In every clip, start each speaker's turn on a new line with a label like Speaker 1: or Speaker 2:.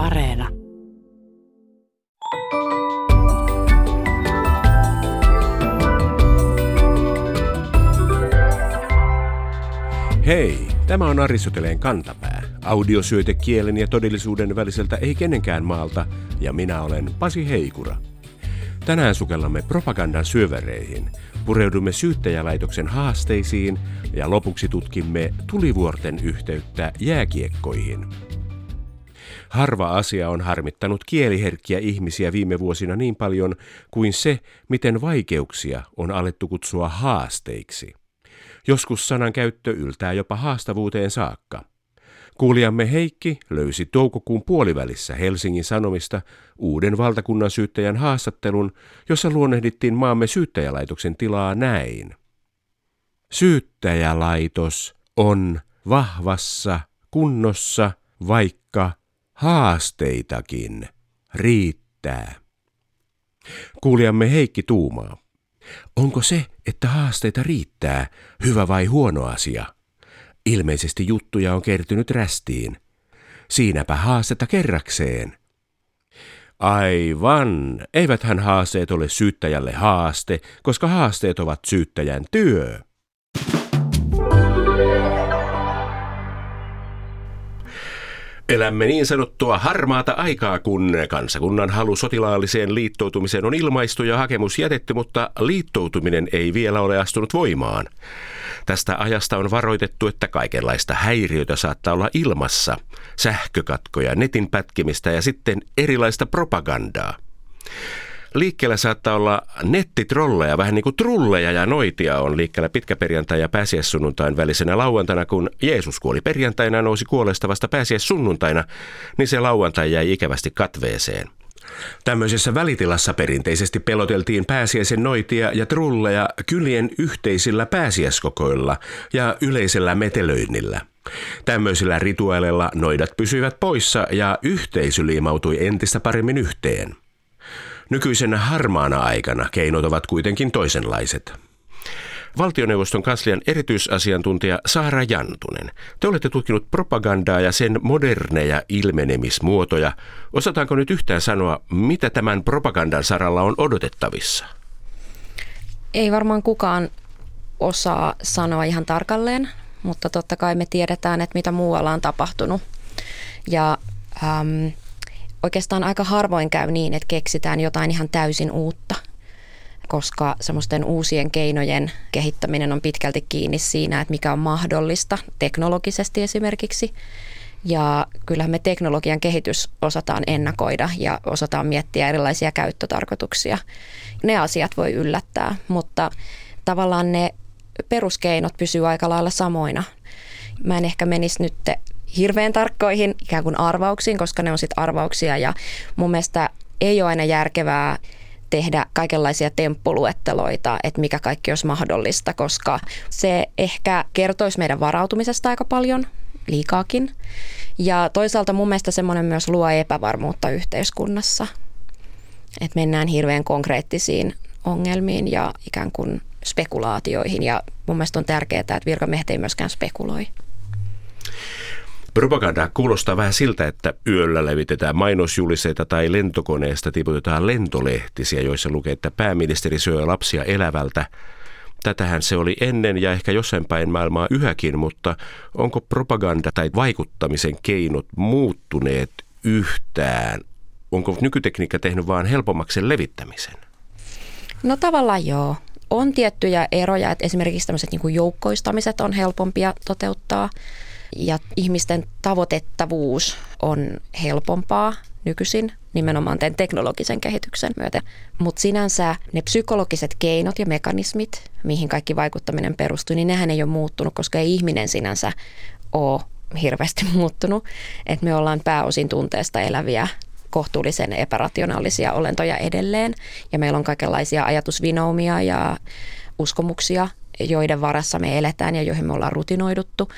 Speaker 1: Areena.
Speaker 2: Hei, tämä on Aristoteleen kantapää. Audiosyöte kielen ja todellisuuden väliseltä ei kenenkään maalta, ja minä olen Pasi Heikura. Tänään sukellamme propagandan syövereihin, pureudumme syyttäjälaitoksen haasteisiin ja lopuksi tutkimme tulivuorten yhteyttä jääkiekkoihin. Harva asia on harmittanut kieliherkkiä ihmisiä viime vuosina niin paljon kuin se, miten vaikeuksia on alettu kutsua haasteiksi. Joskus sanan käyttö yltää jopa haastavuuteen saakka. Kuulijamme Heikki löysi toukokuun puolivälissä Helsingin Sanomista uuden valtakunnan syyttäjän haastattelun, jossa luonnehdittiin maamme syyttäjälaitoksen tilaa näin. Syyttäjälaitos on vahvassa kunnossa, vaikka haasteitakin riittää. Kuulijamme Heikki tuumaa. Onko se, että haasteita riittää, hyvä vai huono asia? Ilmeisesti juttuja on kertynyt rästiin. Siinäpä haastetta kerrakseen. Aivan, eiväthän haasteet ole syyttäjälle haaste, koska haasteet ovat syyttäjän työ. Elämme niin sanottua harmaata aikaa, kun kansakunnan halu sotilaalliseen liittoutumiseen on ilmaistu ja hakemus jätetty, mutta liittoutuminen ei vielä ole astunut voimaan. Tästä ajasta on varoitettu, että kaikenlaista häiriötä saattaa olla ilmassa, sähkökatkoja, netin pätkimistä ja sitten erilaista propagandaa. Liikkeellä saattaa olla nettitrolleja, vähän niin kuin trulleja ja noitia on liikkeellä pitkäperjantai ja pääsiäissunnuntain välisenä lauantaina, kun Jeesus kuoli perjantaina nousi kuolesta vasta pääsiäissunnuntaina, niin se lauantai jäi ikävästi katveeseen. Tämmöisessä välitilassa perinteisesti peloteltiin pääsiäisen noitia ja trulleja kylien yhteisillä pääsiäiskokoilla ja yleisellä metelöinnillä. Tämmöisillä rituaaleilla noidat pysyivät poissa ja yhteisö liimautui entistä paremmin yhteen. Nykyisenä harmaana aikana keinot ovat kuitenkin toisenlaiset. Valtioneuvoston kanslian erityisasiantuntija Saara Jantunen. Te olette tutkinut propagandaa ja sen moderneja ilmenemismuotoja. Osataanko nyt yhtään sanoa, mitä tämän propagandan saralla on odotettavissa?
Speaker 3: Ei varmaan kukaan osaa sanoa ihan tarkalleen, mutta totta kai me tiedetään, että mitä muualla on tapahtunut. Ja ähm, oikeastaan aika harvoin käy niin, että keksitään jotain ihan täysin uutta, koska semmoisten uusien keinojen kehittäminen on pitkälti kiinni siinä, että mikä on mahdollista teknologisesti esimerkiksi. Ja kyllähän me teknologian kehitys osataan ennakoida ja osataan miettiä erilaisia käyttötarkoituksia. Ne asiat voi yllättää, mutta tavallaan ne peruskeinot pysyy aika lailla samoina. Mä en ehkä menisi nyt hirveän tarkkoihin ikään kuin arvauksiin, koska ne on sitten arvauksia ja mun mielestä ei ole aina järkevää tehdä kaikenlaisia temppuluetteloita, että mikä kaikki olisi mahdollista, koska se ehkä kertoisi meidän varautumisesta aika paljon, liikaakin. Ja toisaalta mun mielestä semmoinen myös luo epävarmuutta yhteiskunnassa, että mennään hirveän konkreettisiin ongelmiin ja ikään kuin spekulaatioihin. Ja mun mielestä on tärkeää, että virkamiehet ei myöskään spekuloi.
Speaker 2: Propaganda kuulostaa vähän siltä, että yöllä levitetään mainosjuliseita tai lentokoneesta tiputetaan lentolehtisiä, joissa lukee, että pääministeri syö lapsia elävältä. Tätähän se oli ennen ja ehkä jossain päin maailmaa yhäkin, mutta onko propaganda tai vaikuttamisen keinot muuttuneet yhtään? Onko nykytekniikka tehnyt vain helpommaksi sen levittämisen?
Speaker 3: No tavallaan joo. On tiettyjä eroja, että esimerkiksi tämmöiset niin joukkoistamiset on helpompia toteuttaa – ja ihmisten tavoitettavuus on helpompaa nykyisin nimenomaan tämän teknologisen kehityksen myötä. Mutta sinänsä ne psykologiset keinot ja mekanismit, mihin kaikki vaikuttaminen perustuu, niin nehän ei ole muuttunut, koska ei ihminen sinänsä ole hirveästi muuttunut. Että me ollaan pääosin tunteesta eläviä kohtuullisen epärationaalisia olentoja edelleen. Ja meillä on kaikenlaisia ajatusvinoumia ja uskomuksia, joiden varassa me eletään ja joihin me ollaan rutinoiduttu.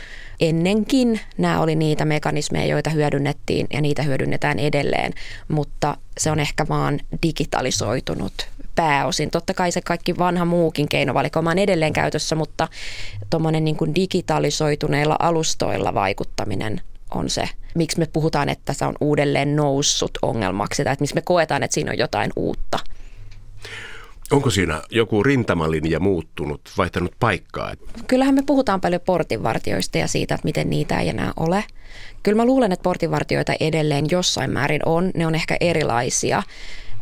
Speaker 3: Ennenkin nämä oli niitä mekanismeja, joita hyödynnettiin ja niitä hyödynnetään edelleen, mutta se on ehkä vaan digitalisoitunut pääosin. Totta kai se kaikki vanha muukin keinovalikoima on edelleen käytössä, mutta tuommoinen niin digitalisoituneilla alustoilla vaikuttaminen on se, miksi me puhutaan, että se on uudelleen noussut ongelmaksi tai että miksi me koetaan, että siinä on jotain uutta.
Speaker 2: Onko siinä joku rintamalinja muuttunut, vaihtanut paikkaa?
Speaker 3: Kyllähän me puhutaan paljon portinvartioista ja siitä, että miten niitä ei enää ole. Kyllä mä luulen, että portinvartioita edelleen jossain määrin on. Ne on ehkä erilaisia.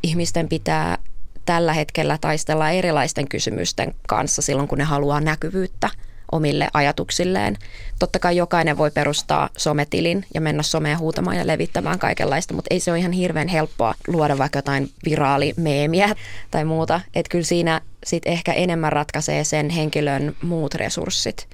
Speaker 3: Ihmisten pitää tällä hetkellä taistella erilaisten kysymysten kanssa silloin, kun ne haluaa näkyvyyttä omille ajatuksilleen. Totta kai jokainen voi perustaa sometilin ja mennä someen huutamaan ja levittämään kaikenlaista, mutta ei se ole ihan hirveän helppoa luoda vaikka jotain viraalimeemiä tai muuta. Että kyllä siinä sit ehkä enemmän ratkaisee sen henkilön muut resurssit.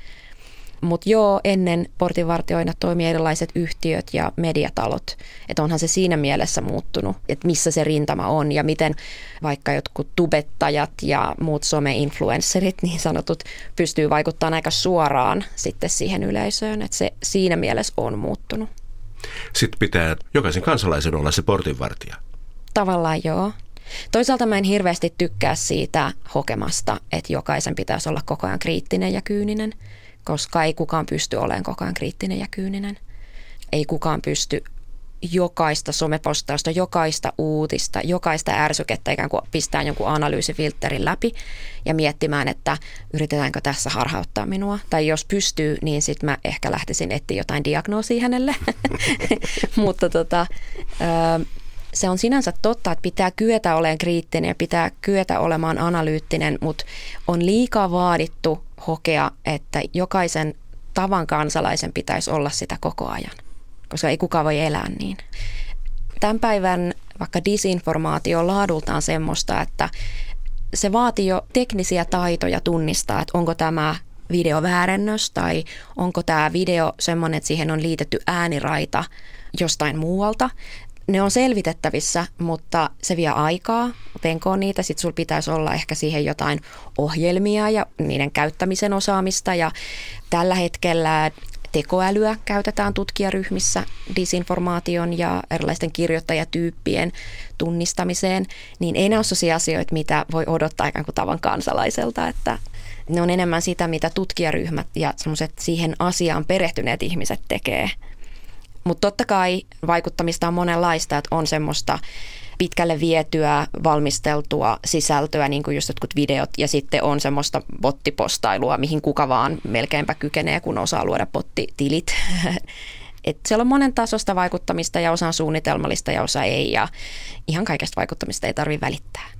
Speaker 3: Mutta joo, ennen portinvartioina toimii erilaiset yhtiöt ja mediatalot. Että onhan se siinä mielessä muuttunut, että missä se rintama on ja miten vaikka jotkut tubettajat ja muut some-influencerit niin sanotut pystyy vaikuttamaan aika suoraan sitten siihen yleisöön. Että se siinä mielessä on muuttunut.
Speaker 2: Sitten pitää jokaisen kansalaisen olla se portinvartija.
Speaker 3: Tavallaan joo. Toisaalta mä en hirveästi tykkää siitä hokemasta, että jokaisen pitäisi olla koko ajan kriittinen ja kyyninen – koska ei kukaan pysty olemaan koko ajan kriittinen ja kyyninen. Ei kukaan pysty jokaista somepostausta, jokaista uutista, jokaista ärsykettä ikään kuin pistää jonkun analyysifilterin läpi ja miettimään, että yritetäänkö tässä harhauttaa minua. Tai jos pystyy, niin sitten mä ehkä lähtisin etsiä jotain diagnoosia hänelle. Mutta tota, se on sinänsä totta, että pitää kyetä olemaan kriittinen ja pitää kyetä olemaan analyyttinen, mutta on liikaa vaadittu hokea, että jokaisen tavan kansalaisen pitäisi olla sitä koko ajan, koska ei kukaan voi elää niin. Tämän päivän vaikka disinformaatio laadultaan semmoista, että se vaatii jo teknisiä taitoja tunnistaa, että onko tämä videoväärennös tai onko tämä video semmoinen, että siihen on liitetty ääniraita jostain muualta ne on selvitettävissä, mutta se vie aikaa. Penkoon niitä, sitten sulla pitäisi olla ehkä siihen jotain ohjelmia ja niiden käyttämisen osaamista. Ja tällä hetkellä tekoälyä käytetään tutkijaryhmissä disinformaation ja erilaisten kirjoittajatyyppien tunnistamiseen, niin ei ne ole sellaisia asioita, mitä voi odottaa ikään kuin tavan kansalaiselta, että ne on enemmän sitä, mitä tutkijaryhmät ja semmoiset siihen asiaan perehtyneet ihmiset tekee – mutta totta kai vaikuttamista on monenlaista, että on semmoista pitkälle vietyä, valmisteltua sisältöä, niin kuin just jotkut videot, ja sitten on semmoista bottipostailua, mihin kuka vaan melkeinpä kykenee, kun osaa luoda bottitilit. Et siellä on monen tasosta vaikuttamista ja osa on suunnitelmallista ja osa ei, ja ihan kaikesta vaikuttamista ei tarvitse välittää.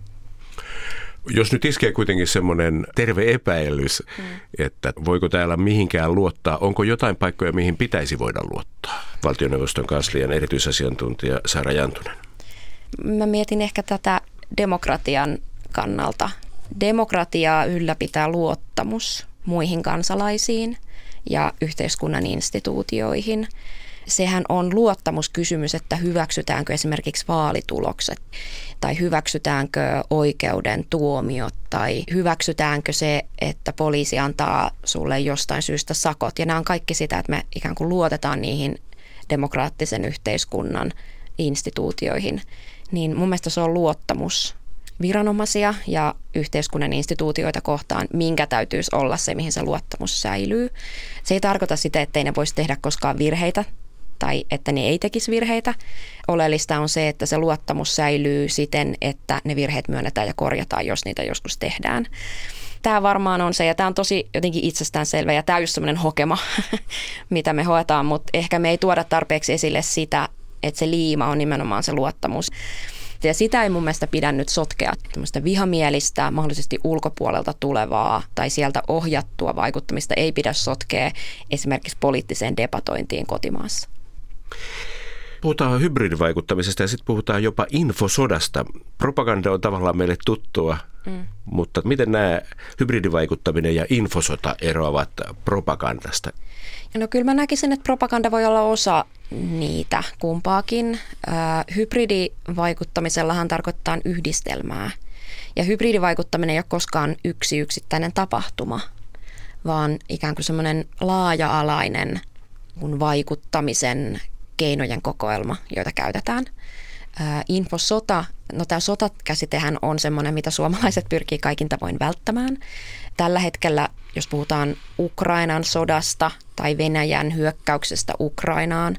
Speaker 2: Jos nyt iskee kuitenkin semmoinen terve epäilys, mm. että voiko täällä mihinkään luottaa, onko jotain paikkoja, mihin pitäisi voida luottaa? Valtioneuvoston kanslian erityisasiantuntija Sara Jantunen.
Speaker 3: Mä mietin ehkä tätä demokratian kannalta. Demokratiaa ylläpitää luottamus muihin kansalaisiin ja yhteiskunnan instituutioihin – sehän on luottamuskysymys, että hyväksytäänkö esimerkiksi vaalitulokset tai hyväksytäänkö oikeuden tuomiot tai hyväksytäänkö se, että poliisi antaa sulle jostain syystä sakot. Ja nämä on kaikki sitä, että me ikään kuin luotetaan niihin demokraattisen yhteiskunnan instituutioihin. Niin mun mielestä se on luottamus viranomaisia ja yhteiskunnan instituutioita kohtaan, minkä täytyisi olla se, mihin se luottamus säilyy. Se ei tarkoita sitä, ettei ne voisi tehdä koskaan virheitä tai että ne ei tekisi virheitä. Oleellista on se, että se luottamus säilyy siten, että ne virheet myönnetään ja korjataan, jos niitä joskus tehdään. Tämä varmaan on se, ja tämä on tosi jotenkin itsestäänselvä, ja tämä on just semmoinen hokema, mitä me hoetaan, mutta ehkä me ei tuoda tarpeeksi esille sitä, että se liima on nimenomaan se luottamus. Ja sitä ei mun mielestä pidä nyt sotkea tämmöistä vihamielistä, mahdollisesti ulkopuolelta tulevaa tai sieltä ohjattua vaikuttamista ei pidä sotkea esimerkiksi poliittiseen debatointiin kotimaassa.
Speaker 2: Puhutaan hybridivaikuttamisesta ja sitten puhutaan jopa infosodasta. Propaganda on tavallaan meille tuttua, mm. mutta miten nämä hybridivaikuttaminen ja infosota eroavat propagandasta?
Speaker 3: No kyllä mä näkisin, että propaganda voi olla osa niitä kumpaakin. hybridivaikuttamisellahan tarkoittaa yhdistelmää. Ja hybridivaikuttaminen ei ole koskaan yksi yksittäinen tapahtuma, vaan ikään kuin semmoinen laaja-alainen kun vaikuttamisen keinojen kokoelma, joita käytetään. Infosota, no tämä sotakäsitehän on semmoinen, mitä suomalaiset pyrkii kaikin tavoin välttämään. Tällä hetkellä jos puhutaan Ukrainan sodasta tai Venäjän hyökkäyksestä Ukrainaan,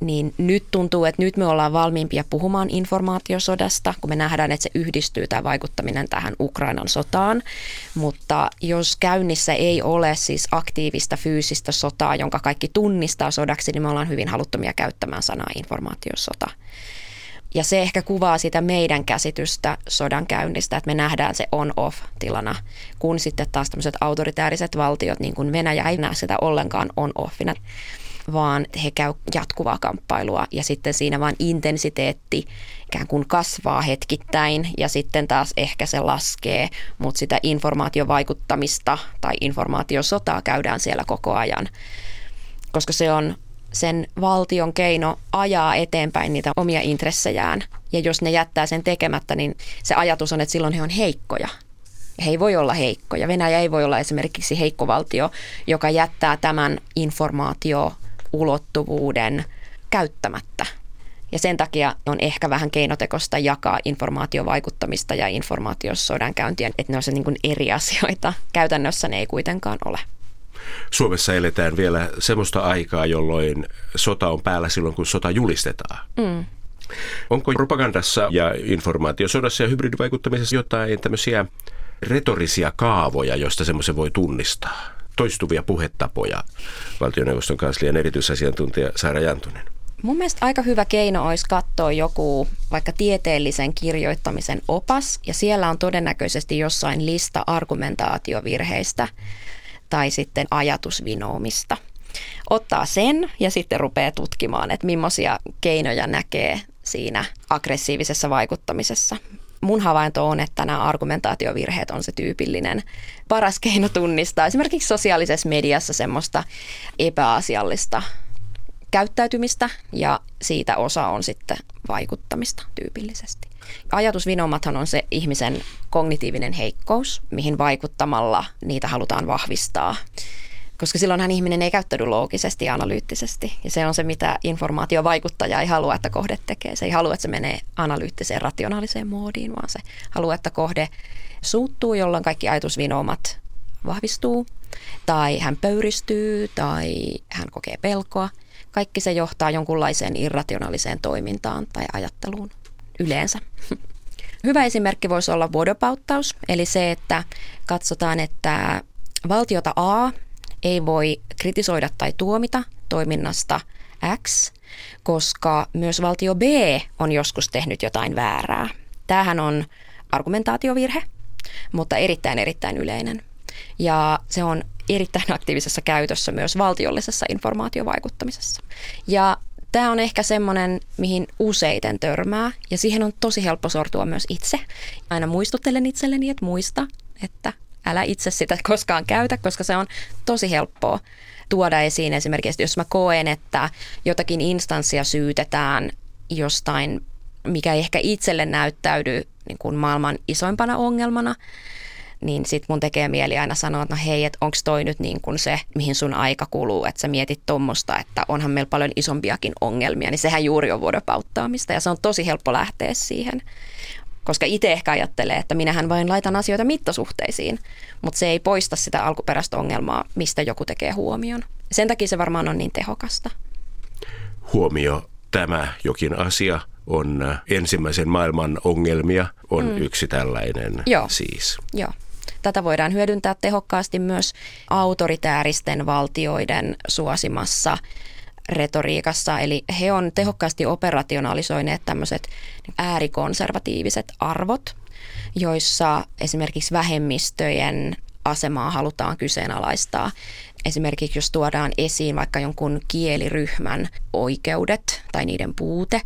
Speaker 3: niin nyt tuntuu, että nyt me ollaan valmiimpia puhumaan informaatiosodasta, kun me nähdään, että se yhdistyy tämä vaikuttaminen tähän Ukrainan sotaan. Mutta jos käynnissä ei ole siis aktiivista fyysistä sotaa, jonka kaikki tunnistaa sodaksi, niin me ollaan hyvin haluttomia käyttämään sanaa informaatiosota. Ja se ehkä kuvaa sitä meidän käsitystä sodan käynnistä, että me nähdään se on-off-tilana, kun sitten taas tämmöiset autoritääriset valtiot, niin kuin Venäjä ei näe sitä ollenkaan on-offina vaan he käy jatkuvaa kamppailua ja sitten siinä vaan intensiteetti ikään kuin kasvaa hetkittäin ja sitten taas ehkä se laskee, mutta sitä informaatiovaikuttamista tai informaatiosotaa käydään siellä koko ajan, koska se on sen valtion keino ajaa eteenpäin niitä omia intressejään. Ja jos ne jättää sen tekemättä, niin se ajatus on, että silloin he on heikkoja. He ei voi olla heikkoja. Venäjä ei voi olla esimerkiksi heikko valtio, joka jättää tämän informaatio ulottuvuuden käyttämättä. Ja sen takia on ehkä vähän keinotekosta jakaa informaatiovaikuttamista ja informaatiosodan käyntiä, että ne on se niin kuin eri asioita. Käytännössä ne ei kuitenkaan ole.
Speaker 2: Suomessa eletään vielä semmoista aikaa, jolloin sota on päällä silloin, kun sota julistetaan. Mm. Onko propagandassa ja informaatiosodassa ja hybridivaikuttamisessa jotain tämmöisiä retorisia kaavoja, joista semmoisen voi tunnistaa? Toistuvia puhetapoja, valtioneuvoston kanslian erityisasiantuntija Saara Jantunen?
Speaker 3: Mun mielestä aika hyvä keino olisi katsoa joku vaikka tieteellisen kirjoittamisen opas, ja siellä on todennäköisesti jossain lista argumentaatiovirheistä tai sitten ajatusvinoomista. Ottaa sen ja sitten rupeaa tutkimaan, että millaisia keinoja näkee siinä aggressiivisessa vaikuttamisessa mun havainto on, että nämä argumentaatiovirheet on se tyypillinen paras keino tunnistaa. Esimerkiksi sosiaalisessa mediassa semmoista epäasiallista käyttäytymistä ja siitä osa on sitten vaikuttamista tyypillisesti. Ajatusvinomathan on se ihmisen kognitiivinen heikkous, mihin vaikuttamalla niitä halutaan vahvistaa koska silloinhan ihminen ei käyttäydy loogisesti ja analyyttisesti. Ja se on se, mitä informaatiovaikuttaja ei halua, että kohde tekee. Se ei halua, että se menee analyyttiseen, rationaaliseen moodiin, vaan se haluaa, että kohde suuttuu, jolloin kaikki ajatusvinoomat vahvistuu, tai hän pöyristyy, tai hän kokee pelkoa. Kaikki se johtaa jonkunlaiseen irrationaaliseen toimintaan tai ajatteluun yleensä. Hyvä esimerkki voisi olla vuodopauttaus, eli se, että katsotaan, että valtiota A ei voi kritisoida tai tuomita toiminnasta X, koska myös valtio B on joskus tehnyt jotain väärää. Tämähän on argumentaatiovirhe, mutta erittäin erittäin yleinen. Ja se on erittäin aktiivisessa käytössä myös valtiollisessa informaatiovaikuttamisessa. Ja tämä on ehkä semmoinen, mihin useiten törmää ja siihen on tosi helppo sortua myös itse. Aina muistuttelen itselleni, että muista, että älä itse sitä koskaan käytä, koska se on tosi helppoa tuoda esiin esimerkiksi, jos mä koen, että jotakin instanssia syytetään jostain, mikä ei ehkä itselle näyttäydy niin kuin maailman isoimpana ongelmana, niin sit mun tekee mieli aina sanoa, että no hei, että onko toi nyt niin kuin se, mihin sun aika kuluu, että sä mietit tuommoista, että onhan meillä paljon isompiakin ongelmia, niin sehän juuri on vuodopauttaamista ja se on tosi helppo lähteä siihen koska itse ehkä ajattelee, että minähän vain laitan asioita mittasuhteisiin, mutta se ei poista sitä alkuperäistä ongelmaa, mistä joku tekee huomion. Sen takia se varmaan on niin tehokasta.
Speaker 2: Huomio, tämä jokin asia on äh, ensimmäisen maailman ongelmia, on mm. yksi tällainen Joo. siis.
Speaker 3: Joo. Tätä voidaan hyödyntää tehokkaasti myös autoritääristen valtioiden suosimassa retoriikassa, eli he on tehokkaasti operationalisoineet tämmöiset äärikonservatiiviset arvot, joissa esimerkiksi vähemmistöjen asemaa halutaan kyseenalaistaa. Esimerkiksi jos tuodaan esiin vaikka jonkun kieliryhmän oikeudet tai niiden puute,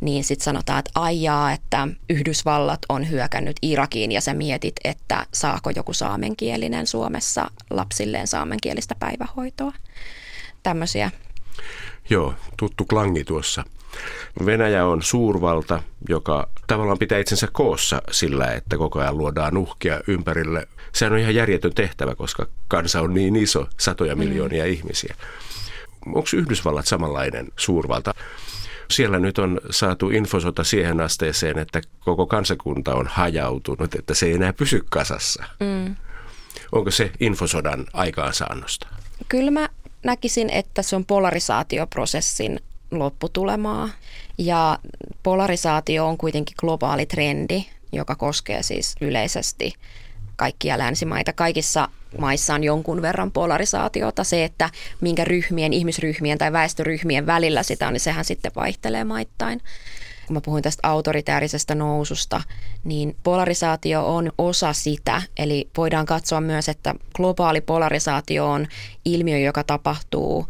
Speaker 3: niin sitten sanotaan, että aijaa, että Yhdysvallat on hyökännyt Irakiin ja sä mietit, että saako joku saamenkielinen Suomessa lapsilleen saamenkielistä päivähoitoa. Tämmöisiä
Speaker 2: Joo, tuttu klangi tuossa. Venäjä on suurvalta, joka tavallaan pitää itsensä koossa sillä, että koko ajan luodaan uhkia ympärille. Sehän on ihan järjetön tehtävä, koska kansa on niin iso, satoja mm. miljoonia mm. ihmisiä. Onko Yhdysvallat samanlainen suurvalta? Siellä nyt on saatu infosota siihen asteeseen, että koko kansakunta on hajautunut, että se ei enää pysy kasassa. Mm. Onko se infosodan aikaansaannosta?
Speaker 3: Kyllä mä näkisin, että se on polarisaatioprosessin lopputulemaa. Ja polarisaatio on kuitenkin globaali trendi, joka koskee siis yleisesti kaikkia länsimaita. Kaikissa maissa on jonkun verran polarisaatiota. Se, että minkä ryhmien, ihmisryhmien tai väestöryhmien välillä sitä on, niin sehän sitten vaihtelee maittain. Kun mä puhuin tästä autoritäärisestä noususta, niin polarisaatio on osa sitä. Eli voidaan katsoa myös, että globaali polarisaatio on ilmiö, joka tapahtuu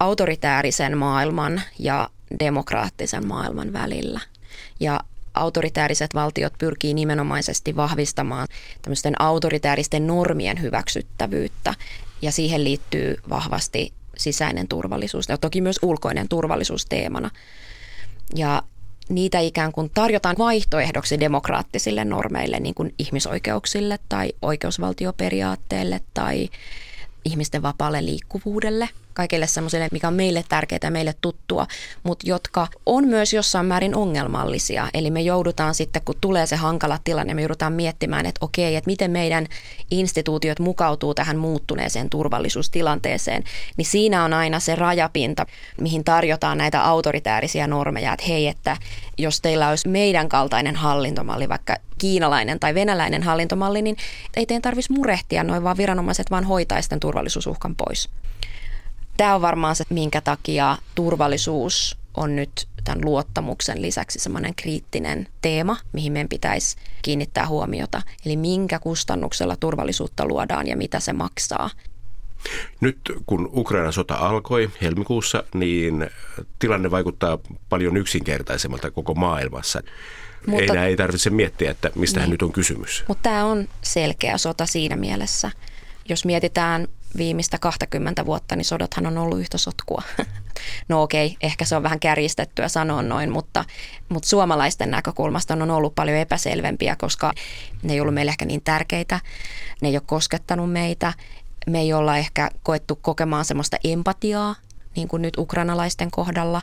Speaker 3: autoritäärisen maailman ja demokraattisen maailman välillä. Ja autoritääriset valtiot pyrkii nimenomaisesti vahvistamaan tämmöisten autoritääristen normien hyväksyttävyyttä ja siihen liittyy vahvasti sisäinen turvallisuus ja toki myös ulkoinen turvallisuus teemana. Ja niitä ikään kuin tarjotaan vaihtoehdoksi demokraattisille normeille, niin kuin ihmisoikeuksille tai oikeusvaltioperiaatteelle tai ihmisten vapaalle liikkuvuudelle – kaikille semmoisille, mikä on meille tärkeää ja meille tuttua, mutta jotka on myös jossain määrin ongelmallisia. Eli me joudutaan sitten, kun tulee se hankala tilanne, me joudutaan miettimään, että okei, että miten meidän instituutiot mukautuu tähän muuttuneeseen turvallisuustilanteeseen, niin siinä on aina se rajapinta, mihin tarjotaan näitä autoritäärisiä normeja, että hei, että jos teillä olisi meidän kaltainen hallintomalli, vaikka kiinalainen tai venäläinen hallintomalli, niin ei teidän tarvitsisi murehtia noin, vaan viranomaiset vaan hoitaisiin tämän turvallisuusuhkan pois. Tämä on varmaan se, minkä takia turvallisuus on nyt tämän luottamuksen lisäksi semmoinen kriittinen teema, mihin meidän pitäisi kiinnittää huomiota. Eli minkä kustannuksella turvallisuutta luodaan ja mitä se maksaa.
Speaker 2: Nyt kun Ukrainan sota alkoi helmikuussa, niin tilanne vaikuttaa paljon yksinkertaisemmalta koko maailmassa. Mutta, ei enää ei tarvitse miettiä, että mistä niin. nyt on kysymys.
Speaker 3: Mutta tämä on selkeä sota siinä mielessä. Jos mietitään viimeistä 20 vuotta, niin sodathan on ollut yhtä sotkua. No okei, ehkä se on vähän kärjistettyä sanoa noin, mutta, mutta suomalaisten näkökulmasta on ollut paljon epäselvempiä, koska ne ei ollut meille ehkä niin tärkeitä, ne ei ole koskettanut meitä, me ei olla ehkä koettu kokemaan semmoista empatiaa niin kuin nyt ukrainalaisten kohdalla.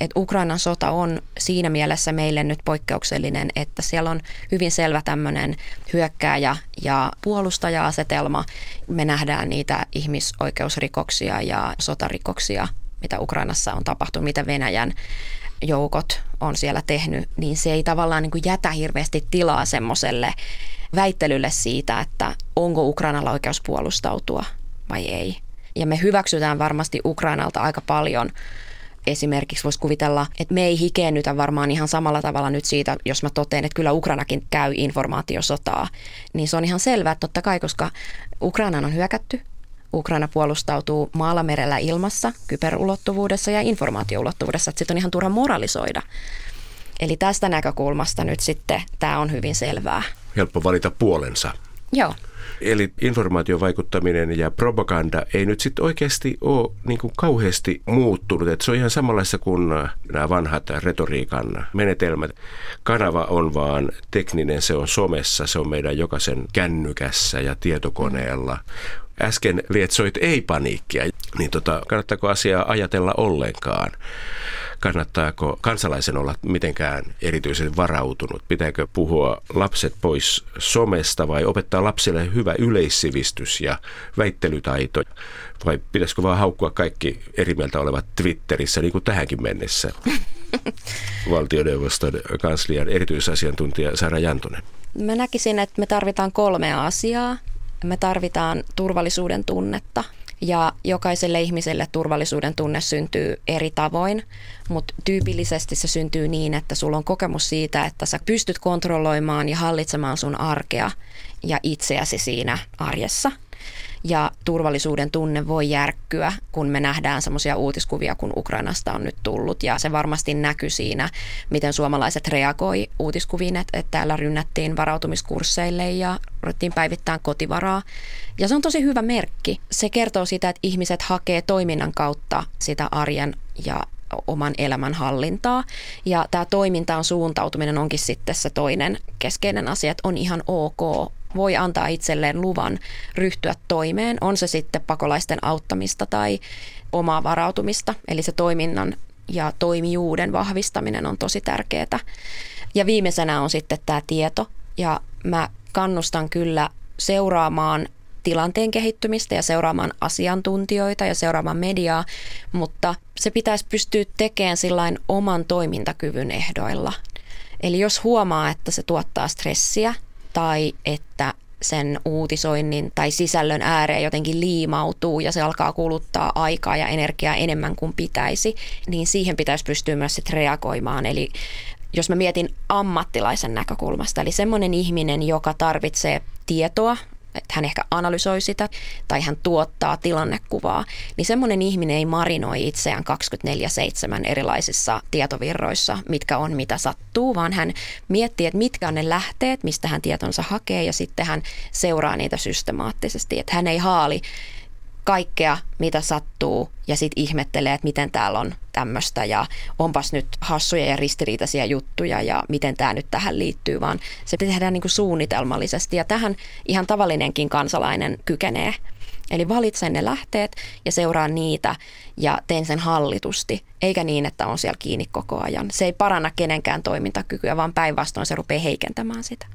Speaker 3: Et Ukrainan sota on siinä mielessä meille nyt poikkeuksellinen, että siellä on hyvin selvä tämmöinen hyökkääjä ja puolustaja-asetelma. Me nähdään niitä ihmisoikeusrikoksia ja sotarikoksia, mitä Ukrainassa on tapahtunut, mitä Venäjän joukot on siellä tehnyt, niin se ei tavallaan niin kuin jätä hirveästi tilaa semmoiselle väittelylle siitä, että onko Ukrainalla oikeus puolustautua vai ei. Ja me hyväksytään varmasti Ukrainalta aika paljon esimerkiksi voisi kuvitella, että me ei hikeennytä varmaan ihan samalla tavalla nyt siitä, jos mä totean, että kyllä Ukrainakin käy informaatiosotaa, niin se on ihan selvää, että totta kai, koska Ukrainan on hyökätty, Ukraina puolustautuu maalla, merellä, ilmassa, kyberulottuvuudessa ja informaatioulottuvuudessa, että sitten on ihan turha moralisoida. Eli tästä näkökulmasta nyt sitten tämä on hyvin selvää.
Speaker 2: Helppo valita puolensa.
Speaker 3: Joo.
Speaker 2: Eli informaatiovaikuttaminen ja propaganda ei nyt sitten oikeasti ole niin kuin kauheasti muuttunut. Et se on ihan samanlaista kuin nämä vanhat retoriikan menetelmät. Kanava on vaan tekninen, se on somessa, se on meidän jokaisen kännykässä ja tietokoneella äsken lietsoit ei-paniikkia, niin tota, kannattaako asiaa ajatella ollenkaan? Kannattaako kansalaisen olla mitenkään erityisen varautunut? Pitääkö puhua lapset pois somesta vai opettaa lapsille hyvä yleissivistys ja väittelytaito? Vai pitäisikö vaan haukkua kaikki eri mieltä olevat Twitterissä niin kuin tähänkin mennessä? Valtioneuvoston kanslian erityisasiantuntija Sara Jantunen.
Speaker 3: Mä näkisin, että me tarvitaan kolmea asiaa. Me tarvitaan turvallisuuden tunnetta. Ja jokaiselle ihmiselle turvallisuuden tunne syntyy eri tavoin, mutta tyypillisesti se syntyy niin, että sulla on kokemus siitä, että sä pystyt kontrolloimaan ja hallitsemaan sun arkea ja itseäsi siinä arjessa – ja turvallisuuden tunne voi järkkyä, kun me nähdään semmoisia uutiskuvia, kun Ukrainasta on nyt tullut. Ja se varmasti näkyy siinä, miten suomalaiset reagoi uutiskuviin, että, että täällä rynnättiin varautumiskursseille ja ruvettiin päivittämään kotivaraa. Ja se on tosi hyvä merkki. Se kertoo sitä, että ihmiset hakee toiminnan kautta sitä arjen ja oman elämän hallintaa. Ja tämä toimintaan suuntautuminen onkin sitten se toinen keskeinen asia, että on ihan ok voi antaa itselleen luvan ryhtyä toimeen, on se sitten pakolaisten auttamista tai omaa varautumista, eli se toiminnan ja toimijuuden vahvistaminen on tosi tärkeää. Ja viimeisenä on sitten tämä tieto, ja mä kannustan kyllä seuraamaan tilanteen kehittymistä ja seuraamaan asiantuntijoita ja seuraamaan mediaa, mutta se pitäisi pystyä tekemään sillain oman toimintakyvyn ehdoilla. Eli jos huomaa, että se tuottaa stressiä tai että sen uutisoinnin tai sisällön ääreen jotenkin liimautuu ja se alkaa kuluttaa aikaa ja energiaa enemmän kuin pitäisi, niin siihen pitäisi pystyä myös sit reagoimaan. Eli jos mä mietin ammattilaisen näkökulmasta, eli semmoinen ihminen, joka tarvitsee tietoa että hän ehkä analysoi sitä tai hän tuottaa tilannekuvaa, niin semmoinen ihminen ei marinoi itseään 24-7 erilaisissa tietovirroissa, mitkä on mitä sattuu, vaan hän miettii, että mitkä on ne lähteet, mistä hän tietonsa hakee ja sitten hän seuraa niitä systemaattisesti, että hän ei haali kaikkea, mitä sattuu ja sitten ihmettelee, että miten täällä on tämmöistä ja onpas nyt hassuja ja ristiriitaisia juttuja ja miten tämä nyt tähän liittyy, vaan se tehdään niin kuin suunnitelmallisesti ja tähän ihan tavallinenkin kansalainen kykenee. Eli valitsen ne lähteet ja seuraan niitä ja teen sen hallitusti, eikä niin, että on siellä kiinni koko ajan. Se ei paranna kenenkään toimintakykyä, vaan päinvastoin se rupeaa heikentämään sitä.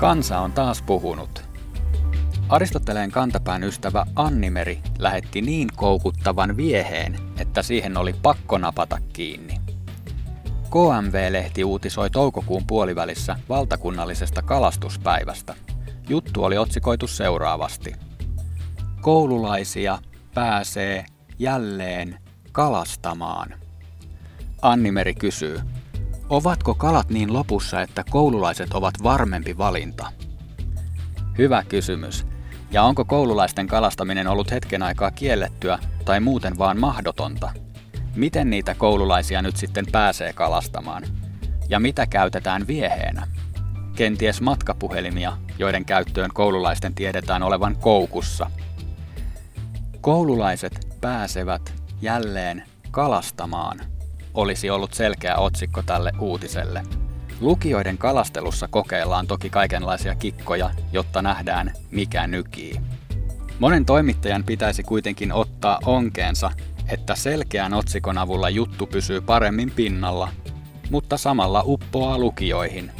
Speaker 1: Kansa on taas puhunut. Aristoteleen kantapään ystävä Annimeri lähetti niin koukuttavan vieheen, että siihen oli pakko napata kiinni. KMV-lehti uutisoi toukokuun puolivälissä valtakunnallisesta kalastuspäivästä. Juttu oli otsikoitu seuraavasti. Koululaisia pääsee jälleen kalastamaan. Annimeri kysyy, Ovatko kalat niin lopussa, että koululaiset ovat varmempi valinta? Hyvä kysymys. Ja onko koululaisten kalastaminen ollut hetken aikaa kiellettyä tai muuten vaan mahdotonta? Miten niitä koululaisia nyt sitten pääsee kalastamaan? Ja mitä käytetään vieheenä? Kenties matkapuhelimia, joiden käyttöön koululaisten tiedetään olevan koukussa. Koululaiset pääsevät jälleen kalastamaan – olisi ollut selkeä otsikko tälle uutiselle. Lukijoiden kalastelussa kokeillaan toki kaikenlaisia kikkoja, jotta nähdään mikä nykii. Monen toimittajan pitäisi kuitenkin ottaa onkeensa, että selkeän otsikon avulla juttu pysyy paremmin pinnalla, mutta samalla uppoaa lukijoihin.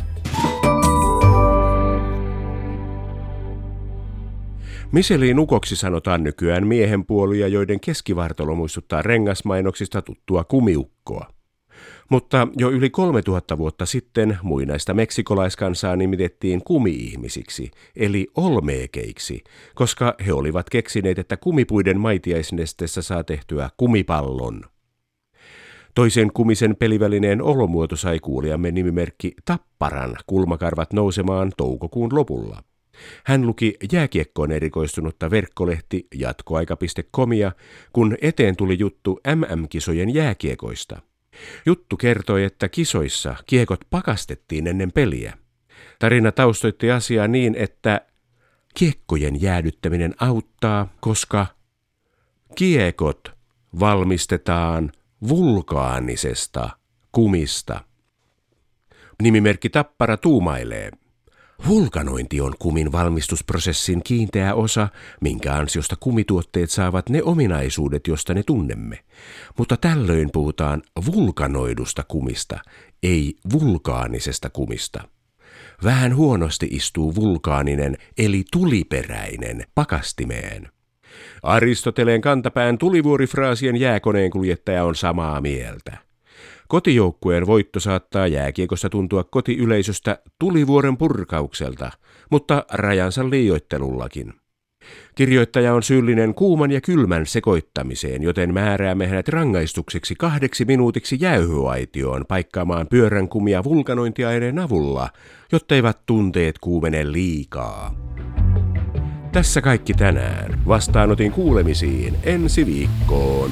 Speaker 2: Miseliin ukoksi sanotaan nykyään miehenpuolia, joiden keskivartalo muistuttaa rengasmainoksista tuttua kumiukkoa. Mutta jo yli 3000 vuotta sitten muinaista meksikolaiskansaa nimitettiin kumi-ihmisiksi, eli olmeekeiksi, koska he olivat keksineet, että kumipuiden maitiaisnesteessä saa tehtyä kumipallon. Toisen kumisen pelivälineen olomuoto sai kuulijamme nimimerkki Tapparan kulmakarvat nousemaan toukokuun lopulla. Hän luki jääkiekkoon erikoistunutta verkkolehti jatkoaika.comia, kun eteen tuli juttu MM-kisojen jääkiekoista. Juttu kertoi, että kisoissa kiekot pakastettiin ennen peliä. Tarina taustoitti asiaa niin, että kiekkojen jäädyttäminen auttaa, koska kiekot valmistetaan vulkaanisesta kumista. Nimimerkki Tappara tuumailee. Vulkanointi on kumin valmistusprosessin kiinteä osa, minkä ansiosta kumituotteet saavat ne ominaisuudet, josta ne tunnemme. Mutta tällöin puhutaan vulkanoidusta kumista, ei vulkaanisesta kumista. Vähän huonosti istuu vulkaaninen eli tuliperäinen pakastimeen. Aristoteleen kantapään tulivuorifraasien jääkoneen kuljettaja on samaa mieltä. Kotijoukkueen voitto saattaa jääkiekossa tuntua kotiyleisöstä tulivuoren purkaukselta, mutta rajansa liioittelullakin. Kirjoittaja on syyllinen kuuman ja kylmän sekoittamiseen, joten määräämme hänet rangaistukseksi kahdeksi minuutiksi jäyhyaitioon paikkaamaan pyöränkumia vulkanointiaineen avulla, jotteivät tunteet kuumene liikaa. Tässä kaikki tänään. Vastaanotin kuulemisiin ensi viikkoon.